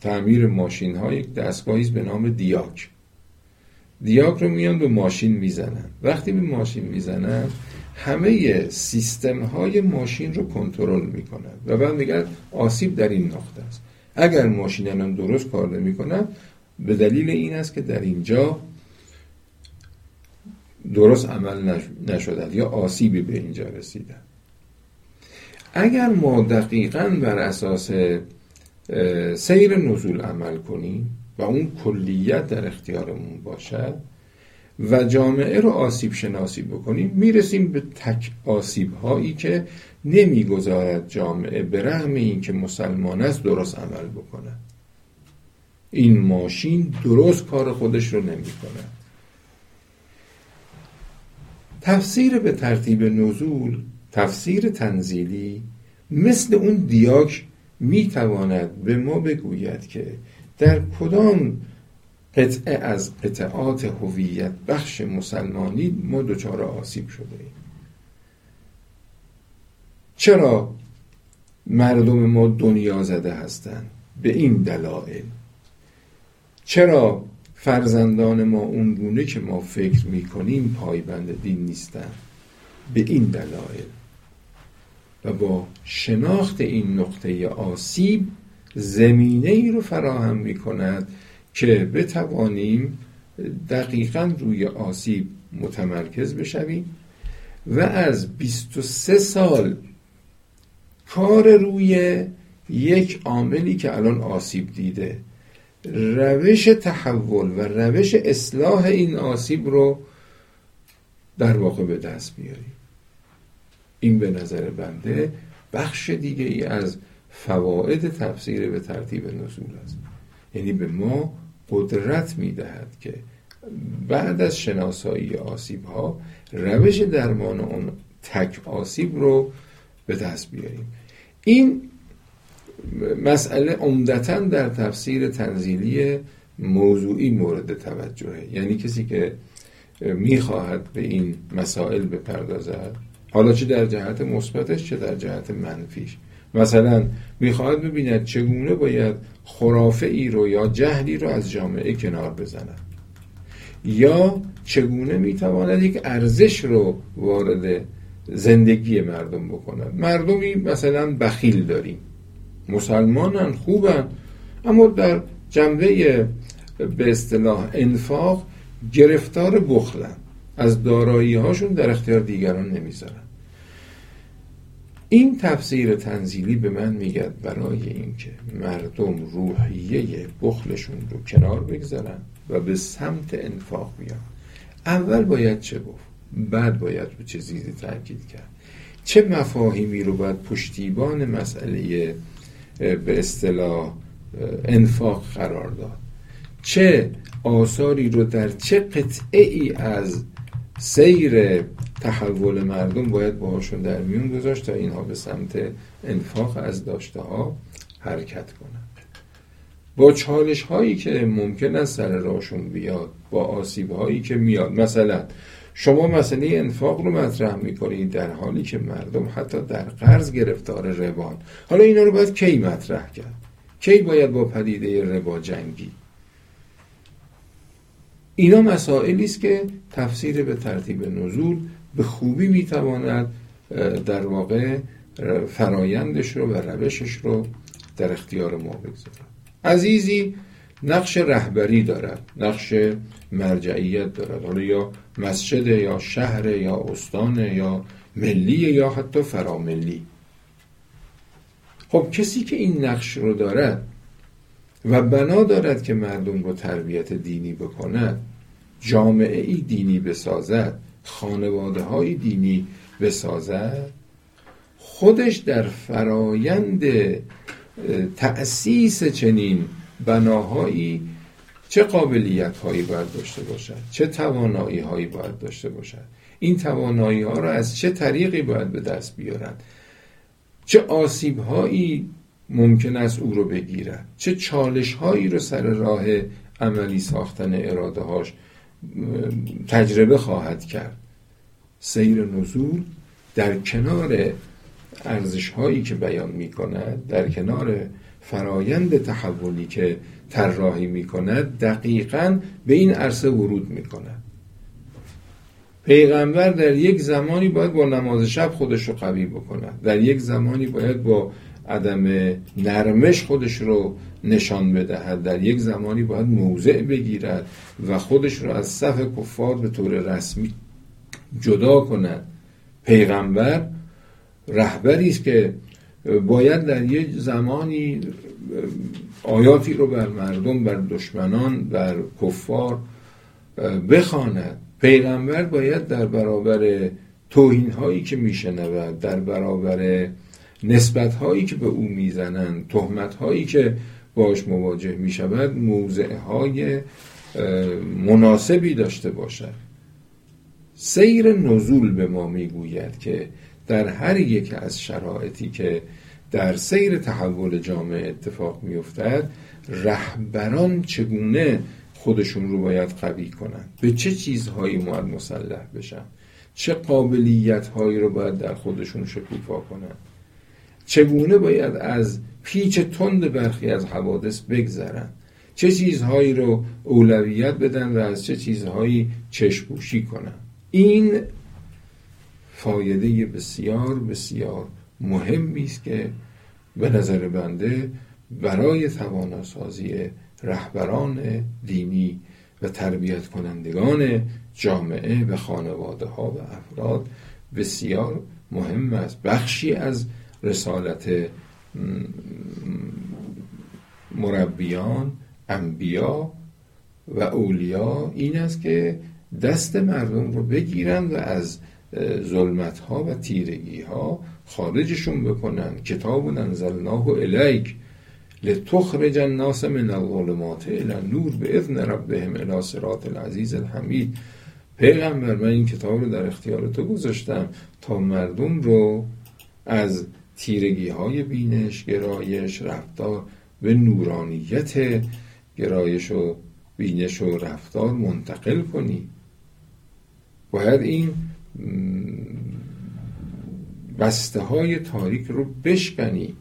تعمیر ماشین های یک دستگاهی به نام دیاک. دیاک رو میان به ماشین می‌زنن. وقتی به ماشین می‌زنن همه سیستم های ماشین رو کنترل می‌کنن و بعد میگن آسیب در این نقطه است. اگر ماشین هم درست کار نمی‌کنن به دلیل این است که در اینجا درست عمل نشدن یا آسیبی به اینجا رسیدن. اگر ما دقیقا بر اساس سیر نزول عمل کنیم اون کلیت در اختیارمون باشد و جامعه رو آسیب شناسی بکنیم می‌رسیم به تک آسیب هایی که نمی‌گذارد جامعه به رغم اینکه مسلمان است درست عمل بکنه این ماشین درست کار خودش رو نمی‌کنه تفسیر به ترتیب نزول تفسیر تنزیلی مثل اون دیاک می‌تواند به ما بگوید که در کدام قطعه از قطعات هویت بخش مسلمانی ما دچار آسیب شده ایم؟ چرا مردم ما دنیا زده هستند؟ به این دلایل. چرا فرزندان ما اون گونه که ما فکر می‌کنیم پایبند دین نیستند؟ به این دلایل. و با شناخت این نقطه آسیب زمینه ای رو فراهم می کند که بتوانیم دقیقا روی آسیب متمرکز بشویم و از 23 سال کار روی یک عاملی که الان آسیب دیده روش تحول و روش اصلاح این آسیب رو در واقع به دست بیاریم. این به نظر بنده بخش دیگه ای از فواید تفسیر به ترتیب نزول است. یعنی به ما قدرت می‌دهد که بعد از شناسایی آسیب ها روش درمان اون تک آسیب رو به دست بیاریم. این مسئله عمدتا در تفسیر تنزیلی موضوعی مورد توجهه. یعنی کسی که می‌خواهد به این مسائل بپردازد حالا چه در جهت مثبتش چه در جهت منفیش. مثلا می‌خواهد ببیند چگونه باید خرافه ای رو یا جهلی رو از جامعه کنار بزند. یا چگونه می‌تواند یک ارزش رو وارد زندگی مردم بکند. مردمی مثلا بخیل داریم. مسلمانن خوبن اما در جنبه به اصطلاح انفاق گرفتار بخلن. از دارایی هاشون در اختیار دیگران نمی‌ذارن. این تفسیر تنزیلی به من میگد برای اینکه مردم روحیه بخلشون رو کنار بگذارن و به سمت انفاق بیان. اول باید چه گفت؟ بعد باید رو چه چیزی تاکید کرد؟ چه مفاهیمی رو باید پشتیبان مسئله به اصطلاح انفاق قرار داد؟ چه آثاری رو در چه قطعه ای از سیر تحول مردم باید باهاشون در میون گذاشت تا اینها به سمت انفاق از داشته ها حرکت کنند. با چالش هایی که ممکن است سر راشون بیاد با آسیب هایی که میاد. مثلا شما مسئله انفاق رو مطرح می‌کنید در حالی که مردم حتی در قرض گرفتار ربان حالا اینا رو باید کی مطرح کرد؟ کی باید با پدیده ربا جنگی؟ اینا مسائلی است که تفسیر به ترتیب نزول به خوبی می‌تواند در واقع فرایندش رو و روشش رو در اختیار ما بگذارد. عزیزی نقش رهبری دارد نقش مرجعیت دارد. حالا یا مسجد یا شهر یا استان یا ملی یا حتی فراملی. خب کسی که این نقش رو دارد و بنا دارد که مردم رو تربیت دینی بکند جامعه ای دینی بسازد خانواده های دینی بسازد خودش در فرایند تأسیس چنین بناهایی چه قابلیت هایی باید داشته باشد؟ چه توانایی هایی باید داشته باشد؟ این توانایی ها را از چه طریقی باید به دست بیارند؟ چه آسیب هایی ممکن است او رو بگیرد؟ چه چالش هایی رو سر راه عملی ساختن اراده هاش تجربه خواهد کرد. سیر نزول در کنار ارزش هایی که بیان می کند در کنار فرایند تحولی که طراحی می کند دقیقا به این عرصه ورود می کند پیغمبر در یک زمانی باید با نماز شب خودش رو قوی بکند. در یک زمانی باید با عدم نرمش خودش رو نشان بدهد. در یک زمانی باید موضع بگیرد و خودش رو از صف کفار به طور رسمی جدا کند. پیغمبر رهبری است که باید در یک زمانی آیاتی رو بر مردم بر دشمنان بر کفار بخواند. پیغمبر باید در برابر توهین هایی که میشنود در برابر نسبت هایی که به او می‌زنند تهمت هایی که باش مواجه می شود موضع های مناسبی داشته باشد. سیر نزول به ما می‌گوید که در هر یک از شرایطی که در سیر تحول جامعه اتفاق میافتد رهبران چگونه خودشون رو باید قوی کنن به چه چیزهایی باید مسلح بشن؟ چه قابلیت هایی رو باید در خودشون شکوفا کنن چگونه باید از پیچ تند برخی از حوادث بگذرن. چه چیزهایی رو اولویت بدن و از چه چیزهایی چشپوشی کنن. این فایده بسیار بسیار مهمی است که به نظر بنده برای تواناسازی رهبران دینی و تربیت کنندگان جامعه و خانواده ها و افراد بسیار مهم است. بخشی از رسالت مربیان انبیا و اولیا این است که دست مردم رو بگیرن و از ظلمت ها و تیرگی ها خارجشون بکنن. کتاب انزلناه الیک لتخرج الناس من الظلمات الى نور به اذن ربهم الى صراط العزیز الحمید. پیغمبر من این کتاب رو در اختیار تو گذاشتم تا مردم رو از تیرگی های بینش گرایش رفتار به نورانیت گرایش و بینش و رفتار منتقل کنی. باید این بسته های تاریک رو بشکنی.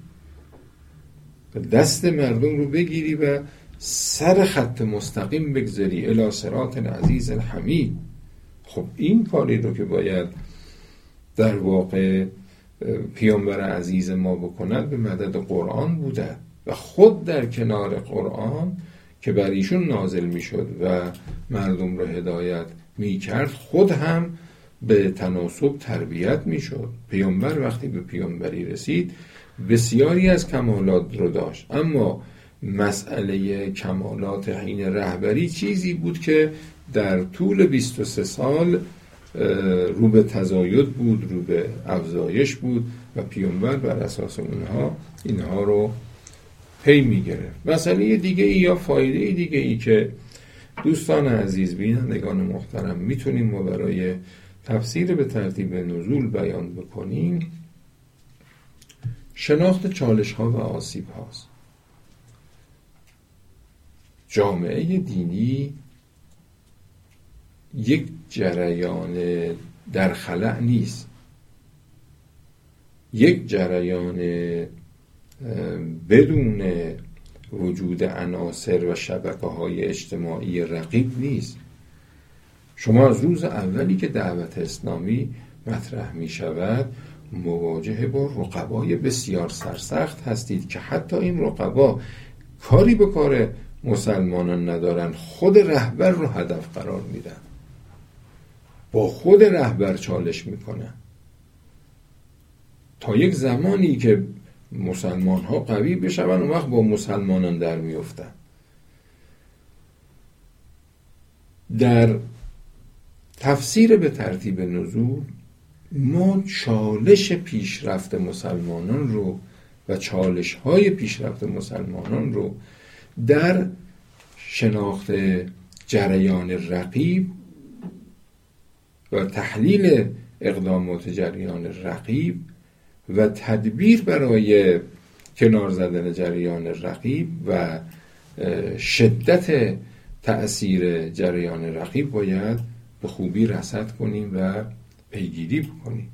و دست مردم رو بگیری و سر خط مستقیم بگذاری. الی صراط العزیز الحمید. خب این کاری رو که باید در واقع پیامبر عزیز ما بکند به مدد قرآن بوده و خود در کنار قرآن که بر ایشون نازل می‌شد و مردم رو هدایت می‌کرد خود هم به تناسب تربیت می‌شد. پیامبر وقتی به پیامبری رسید بسیاری از کمالات رو داشت. اما مسئله کمالات حین رهبری چیزی بود که در طول 23 سال رو به تزاید بود رو به افزایش بود و پیامبر بر اساس اونها اینها رو پی می‌گرفت. مسئله دیگه ای یا فایده دیگه ای که دوستان عزیز بینندگان محترم می‌تونیم ما برای تفسیر به ترتیب نزول بیان بکنیم. شناخت چالش ها و آسیب هاست جامعه دینی یک جریان در خلع نیست. یک جریان بدون وجود عناصر و شبکه های اجتماعی رقیب نیست. شما از روز اولی که دعوت اسلامی مطرح می شود مواجهه با رقبای بسیار سرسخت هستید که حتی این رقبا کاری به کار مسلمانان ندارن خود رهبر رو هدف قرار میدن. با خود رهبر چالش می‌کنن تا یک زمانی که مسلمان ها قوی بشون اون وقت با مسلمانان در میفتن در تفسیر به ترتیب نزول ما چالش پیشرفت مسلمانان رو و چالش های پیشرفت مسلمانان رو در شناخت جریان رقیب و تحلیل اقدامات جریان رقیب و تدبیر برای کنار زدن جریان رقیب و شدت تأثیر جریان رقیب باید به خوبی رسد کنیم و پیگیری بکنیم.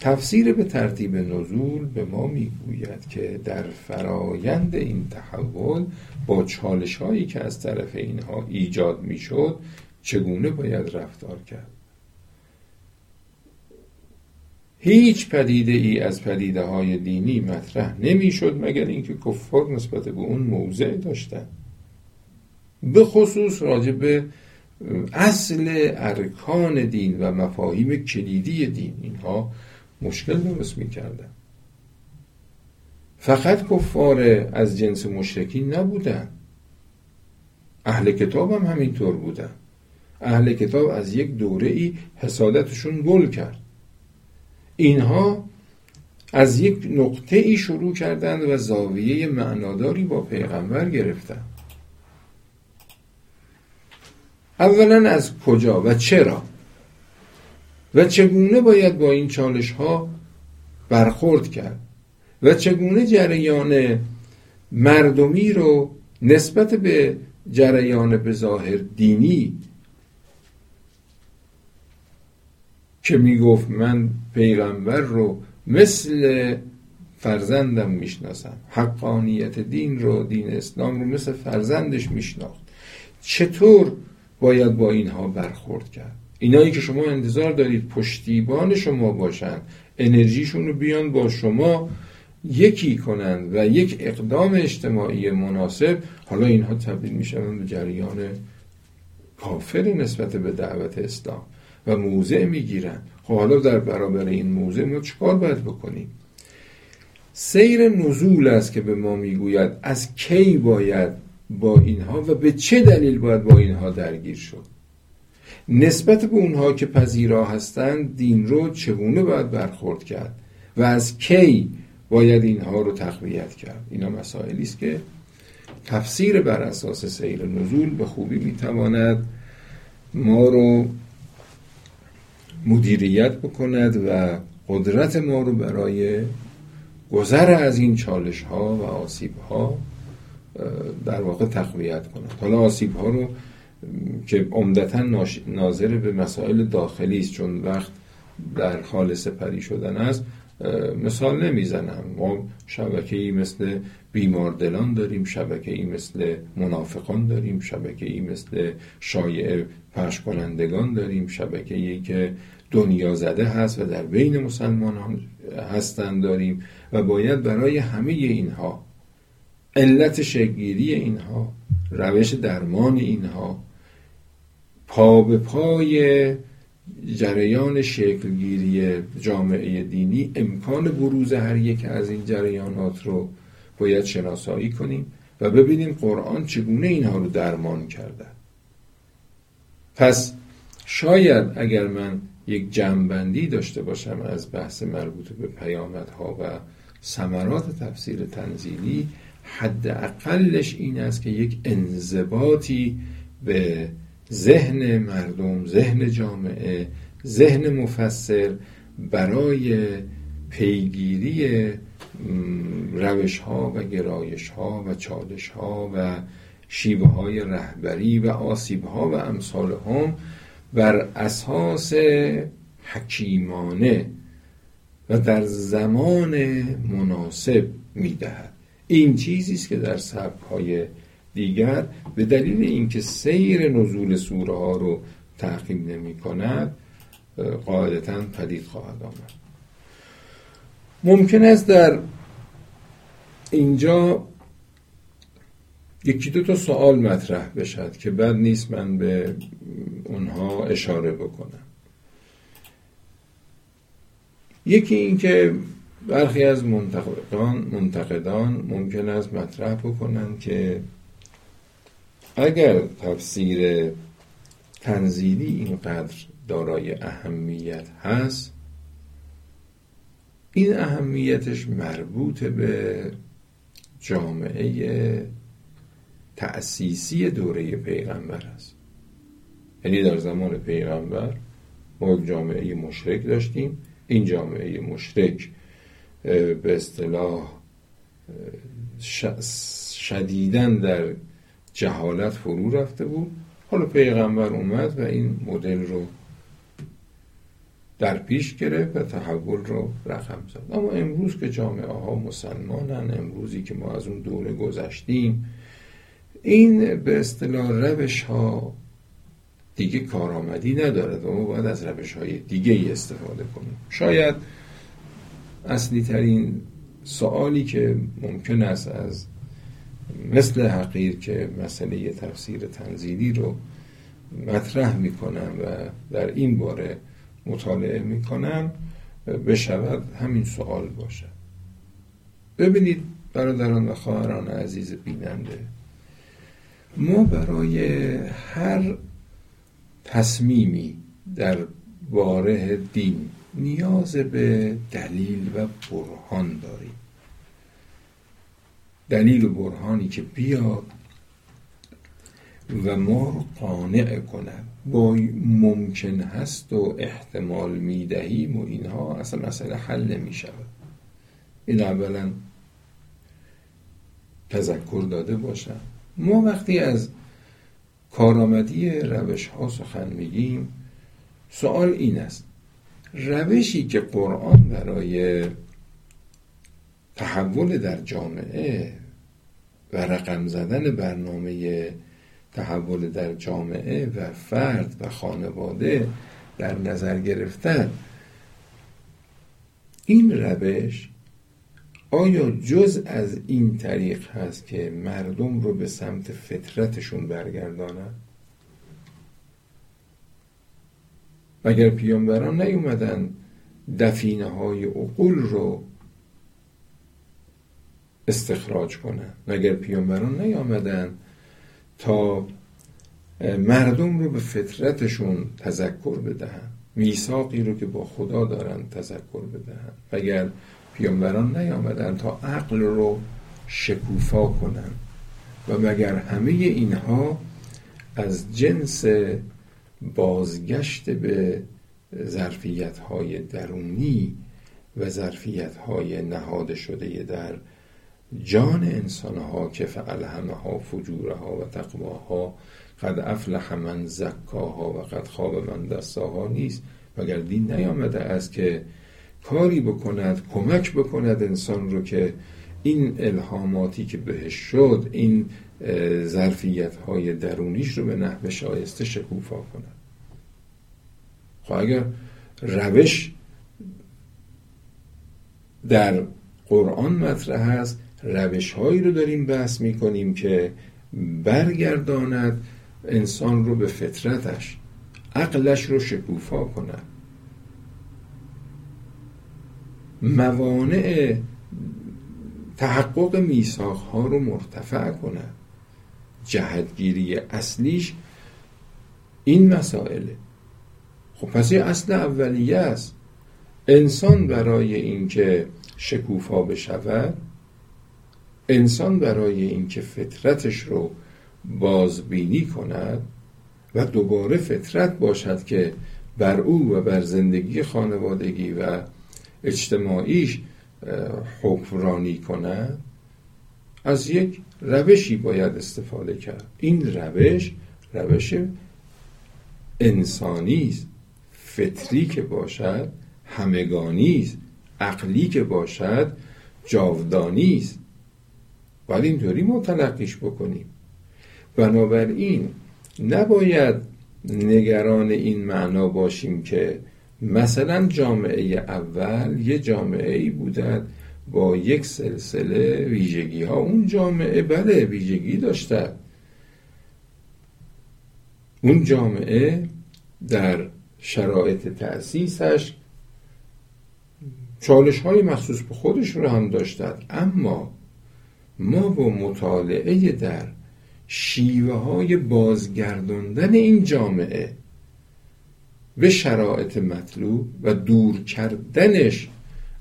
تفسیر به ترتیب نزول به ما می‌گوید که در فرایند این تحول با چالش هایی که از طرف اینها ایجاد می‌شد چگونه باید رفتار کرد؟ هیچ پدیده ای از پدیده های دینی مطرح نمی‌شد مگر اینکه کفار نسبت به اون موضع داشتن. به خصوص راجع به اصل ارکان دین و مفاهیم کلیدی دین. اینها مشکل درست می‌کردن. فقط کفار از جنس مشرکین نبودن. اهل کتاب هم همینطور بودن. اهل کتاب از یک دوره ای حسادتشون گل کرد. اینها از یک نقطه ای شروع کردند و زاویه معناداری با پیغمبر گرفتند. اولا از کجا و چرا؟ و چگونه باید با این چالش ها برخورد کرد؟ و چگونه جریان مردمی رو نسبت به جریان به ظاهر دینی که می‌گفت من پیغمبر رو مثل فرزندم می‌شناسم. حقانیت دین رو دین اسلام رو مثل فرزندش میشناخت. چطور باید با اینها برخورد کرد؟ اینایی که شما انتظار دارید پشتیبان شما باشند انرژیشون رو بیان با شما یکی کنند و یک اقدام اجتماعی مناسب. حالا اینها تبدیل میشن به جریان کافری نسبت به دعوت اسلام. و موضع می‌گیرن. خب حالا در برابر این موضع ما چکار باید بکنیم؟ سیر نزول است که به ما می‌گوید. از کی باید با اینها و به چه دلیل باید با اینها درگیر شد؟ نسبت به اونها که پذیرا هستند دین رو چگونه باید برخورد کرد؟ و از کی باید اینها رو تقویت کرد؟ اینا مسائلی است که تفسیر بر اساس سیر نزول به خوبی می‌تواند ما رو مدیریت بکند و قدرت ما رو برای گذر از این چالش ها و آسیب ها در واقع تقویت کند. حالا آسیب ها رو که عمدتا ناظر به مسائل داخلی است چون وقت در حال سپری شدن است مثال نمی‌زنم. ما شبکه ای مثل بیماردلان داریم شبکه ای مثل منافقان داریم شبکه ای مثل شایع پخش کنندگان داریم شبکه ای که دنیا زده هست و در بین مسلمان هستند داریم و باید برای همه اینها علت شگیری اینها روش درمان اینها پا به پای جریان شکلگیری جامعه دینی امکان بروز هر یک از این جریانات رو باید شناسایی کنیم و ببینیم قرآن چگونه اینها رو درمان کرده. پس شاید اگر من یک جمعبندی داشته باشم از بحث مربوط به پیامدها و ثمرات تفسیر تنزیلی حد اقلش این است که یک انضباطی به ذهن مردم ذهن جامعه ذهن مفسر برای پیگیری روش ها و گرایش ها و چالش ها و شیوه های رهبری و آسیب ها و امثال هم بر اساس حکیمانه و در زمان مناسب می‌دهد. این چیزی است که در سبک های دیگر به دلیل اینکه سیر نزول سوره ها رو تعقیب نمی کند قاعدتا پدید خواهد آمد. ممکن است در اینجا یکی دو تا سوال مطرح بشد که بد نیست من به اونها اشاره بکنم. یکی اینکه برخی از منتقدان منتقدان ممکن است مطرح بکنند که اگر تفسیر تنزیلی اینقدر دارای اهمیت هست این اهمیتش مربوط به جامعه تأسیسی دوره پیغمبر است. یعنی در زمان پیغمبر ما یک جامعه مشرک داشتیم. این جامعه مشرک به اصطلاح شدیدن در جهالت فرو رفته بود. حالا پیغمبر اومد و این مدل رو در پیش گرفت و تحول رو رقم زد. اما امروز که جامعه ها مسلمانن امروزی که ما از اون دوره گذشتیم این به اصطلاح روش ها دیگه کارآمدی ندارد و ما باید از روش های دیگه استفاده کنیم. شاید اصلی ترین سوالی که ممکن است از مثل حقیر که مسئله تفسیر تنزیلی رو مطرح می‌کنم و در این باره مطالعه می‌کنم بشود همین سوال باشد. ببینید برادران و خواهران عزیز بیننده ما برای هر تصمیمی در باره دین نیاز به دلیل و برهان داریم. دلیل و برهانی که بیاد و ما رو قانع کند با ممکن هست و احتمال می‌دهیم و اینها اصلا مسئله حل نمی شود این اولا تذکر داده باشم ما وقتی از کارآمدی روش ها سخن میگیم سوال این است. روشی که قرآن برای تحول در جامعه و رقم زدن برنامه تحول در جامعه و فرد و خانواده در نظر گرفتن. این روش آیا جز از این طریق هست که مردم رو به سمت فطرتشون برگردانن؟ مگر پیامبران نیومدن دفینه های عقول رو استخراج کنن. مگر پیامبران نیامدن تا مردم رو به فطرتشون تذکر بدهن. میثاقی رو که با خدا دارن تذکر بدهن. مگر پیامبران نیامدن تا عقل رو شکوفا کنن. و مگر همه اینها از جنس بازگشت به ظرفیت های درونی و ظرفیت های نهاده شده در جان انسان ها که همه ها و تقواها قد افلح من زکاها و قد خواب من دستاها نیست. مگر دین نیامده است که کاری بکند کمک بکند انسان رو که این الهاماتی که بهش شد این ظرفیت های درونیش رو به نحو شایسته شکوفا کند؟ خب اگر روش در قرآن مطرح هست روش هایی رو داریم بحث می کنیم که برگرداند انسان رو به فطرتش عقلش رو شکوفا کند. موانع تحقق میثاق ها رو مرتفع کند. جهتگیری اصلیش این مسائله. خب پس یه اصل اولیه است. انسان برای اینکه شکوفا بشود انسان برای اینکه فطرتش رو بازبینی کند و دوباره فطرت باشد که بر او و بر زندگی خانوادگی و اجتماعیش حکمرانی کند از یک روشی باید استفاده کرد. این روش روش انسانی است. فطری که باشد همگانی است. عقلی که باشد جاودانی است. باید اینطوری ما تلقیش بکنیم. بنابراین نباید نگران این معنا باشیم که مثلا جامعه اول یه جامعه ای بودد با یک سلسله ویژگی ها اون جامعه بله ویژگی داشته. اون جامعه در شرایط تأسیسش چالش های مخصوص به خودش رو هم داشتد اما ما با مطالعه در شیوه های بازگرداندن این جامعه به شرایط مطلوب و دور کردنش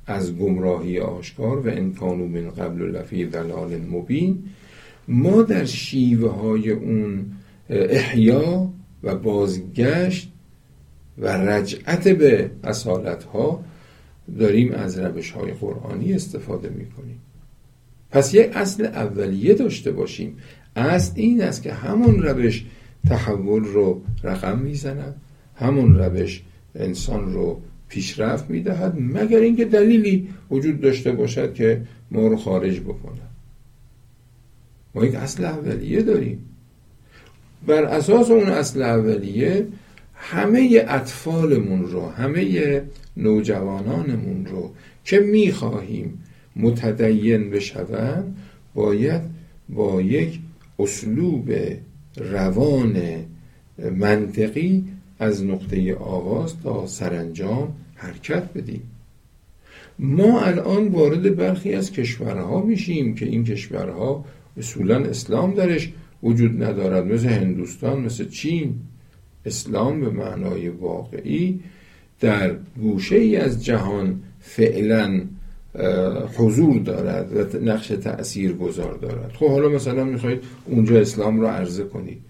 از گمراهی آشکار و انکانو من قبل لفی ضلال مبین ما در شیوه های اون احیا و بازگشت و رجعت به اصالت ها داریم از روش های قرآنی استفاده می کنیم پس یک اصل اولیه داشته باشیم. اصل این است که همون روش تحول رو رقم می‌زند همون روش انسان رو پیشرفت می‌دهد مگر اینکه دلیلی وجود داشته باشد که ما رو خارج بکنه. ما یک اصل اولیه داریم. بر اساس اون اصل اولیه همه اطفالمون رو همه نوجوانانمون رو که می‌خواهیم متدین بشوند باید با یک اسلوب روان منطقی از نقطه آغاز تا سرانجام حرکت بدیم. ما الان وارد برخی از کشورها میشیم که این کشورها اصولا اسلام درش وجود ندارد. مثل هندوستان مثل چین. اسلام به معنای واقعی در گوشه ای از جهان فعلا حضور دارد و نقش تأثیر گذار دارد. خب حالا مثلا می‌خواید اونجا اسلام رو عرضه کنید.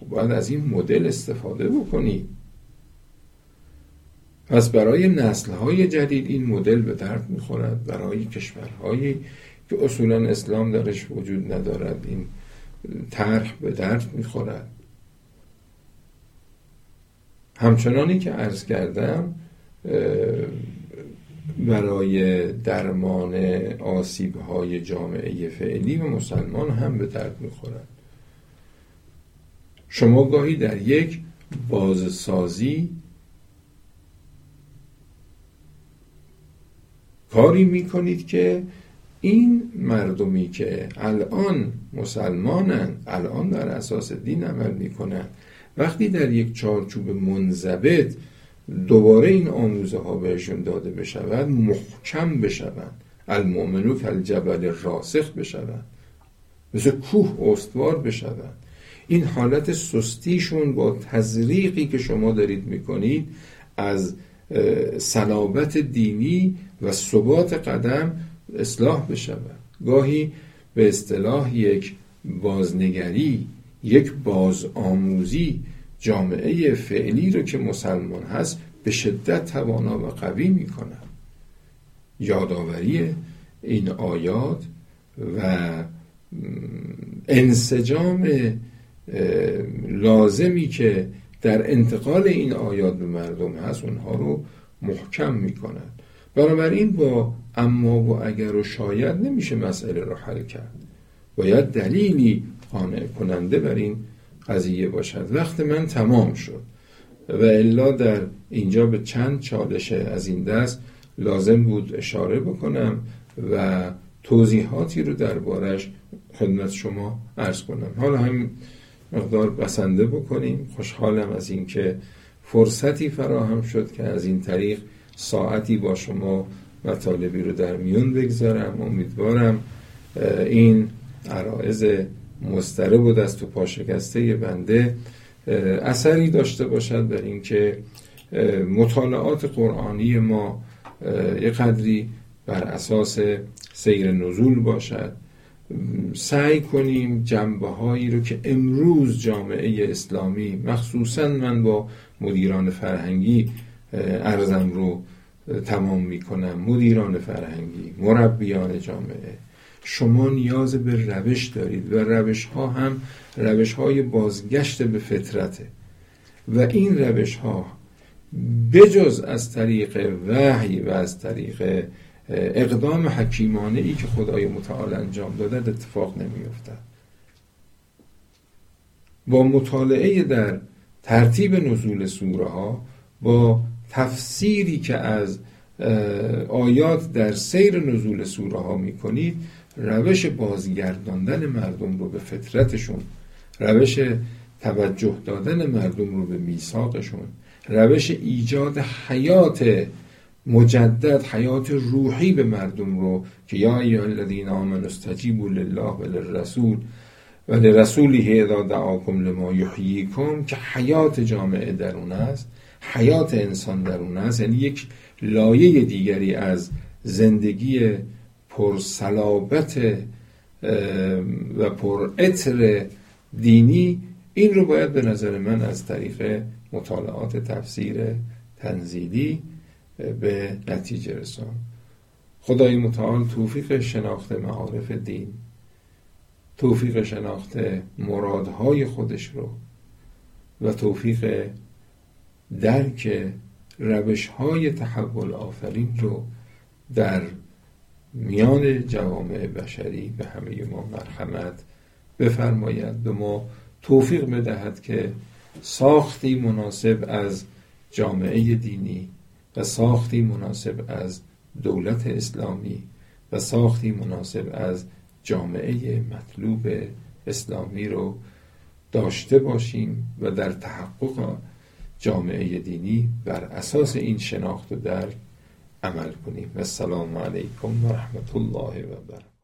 خب باید از این مدل استفاده بکنید. پس برای نسلهای جدید این مدل به درد می‌خورد. برای کشورهایی که اصولا اسلام درش وجود ندارد این طرح به درد می‌خورد. همچنانی که عرض کردم برای درمان آسیب های جامعه فعلی و مسلمان هم به درد می‌خورد شما گاهی در یک بازسازی کاری می‌کنید که این مردمی که الان مسلمانند الان در اساس دین عمل می‌کنند وقتی در یک چارچوب منضبط دوباره این آموزه ها بهشون داده بشود محکم بشوند المؤمنو کالجبل راسخ بشوند مثل کوه استوار بشوند این حالت سستیشون با تزریقی که شما دارید می‌کنید از صلابت دینی و ثبات قدم اصلاح بشود. گاهی به اصطلاح یک بازنگری یک بازآموزی جامعه فعلی رو که مسلمان هست به شدت توانا و قوی می یادآوری این آیات و انسجام لازمی که در انتقال این آیات به مردم هست اونها رو محکم می کند بنابراین با اما و اگر و شاید نمیشه مسئله رو حل کرد. باید دلیلی قانع کننده بر این قضیه باشد. وقت من تمام شد و الا در اینجا به چند چالش از این دست لازم بود اشاره بکنم و توضیحاتی رو دربارش خدمت شما عرض کنم. حالا هم مقدار بسنده بکنیم. خوشحالم از اینکه فرصتی فراهم شد که از این طریق ساعتی با شما مطالبی رو در میون بگذارم. امیدوارم این عرائز مستره و دست و پاشکسته بنده اثری داشته باشد بر اینکه مطالعات قرآنی ما یه قدری بر اساس سیر نزول باشد. سعی کنیم جنبه هایی رو که امروز جامعه اسلامی مخصوصا من با مدیران فرهنگی ارزم رو تمام می‌کنم. مدیران فرهنگی مربیان جامعه شما نیاز به روش دارید و روش ها هم روش های بازگشت به فطرته. و این روش ها بجز از طریق وحی و از طریق اقدام حکیمانه ای که خدای متعال انجام داده اتفاق نمیافتد. با مطالعه در ترتیب نزول سوره ها با تفسیری که از آیات در سیر نزول سوره ها می کنید روش بازگرداندن مردم رو به فطرتشون روش توجه دادن مردم رو به میثاقشون روش ایجاد حیات مجدد حیات روحی به مردم رو که یا ایها الذین آمنوا استجیبوا لله و للرسول و لرسوله اذا دعاکم لما یحییکم که حیات جامعه درون است حیات انسان درون است. یعنی یک لایه دیگری از زندگی پرسلابت و پر اطر دینی این رو باید به نظر من از طریق مطالعات تفسیر تنزیلی به نتیجه رسان. خدای متعال توفیق شناخت معارف دین توفیق شناخت مرادهای خودش رو و توفیق درک روش های تحول آفرین رو در میان جوامع بشری به همه ما مرحمت بفرماید به ما توفیق بدهد که ساختی مناسب از جامعه دینی و ساختی مناسب از دولت اسلامی و ساختی مناسب از جامعه مطلوب اسلامی رو داشته باشیم و در تحقق جامعه دینی بر اساس این شناخت و درک عمل کنیم. و السلام علیکم و رحمت الله و برکاته.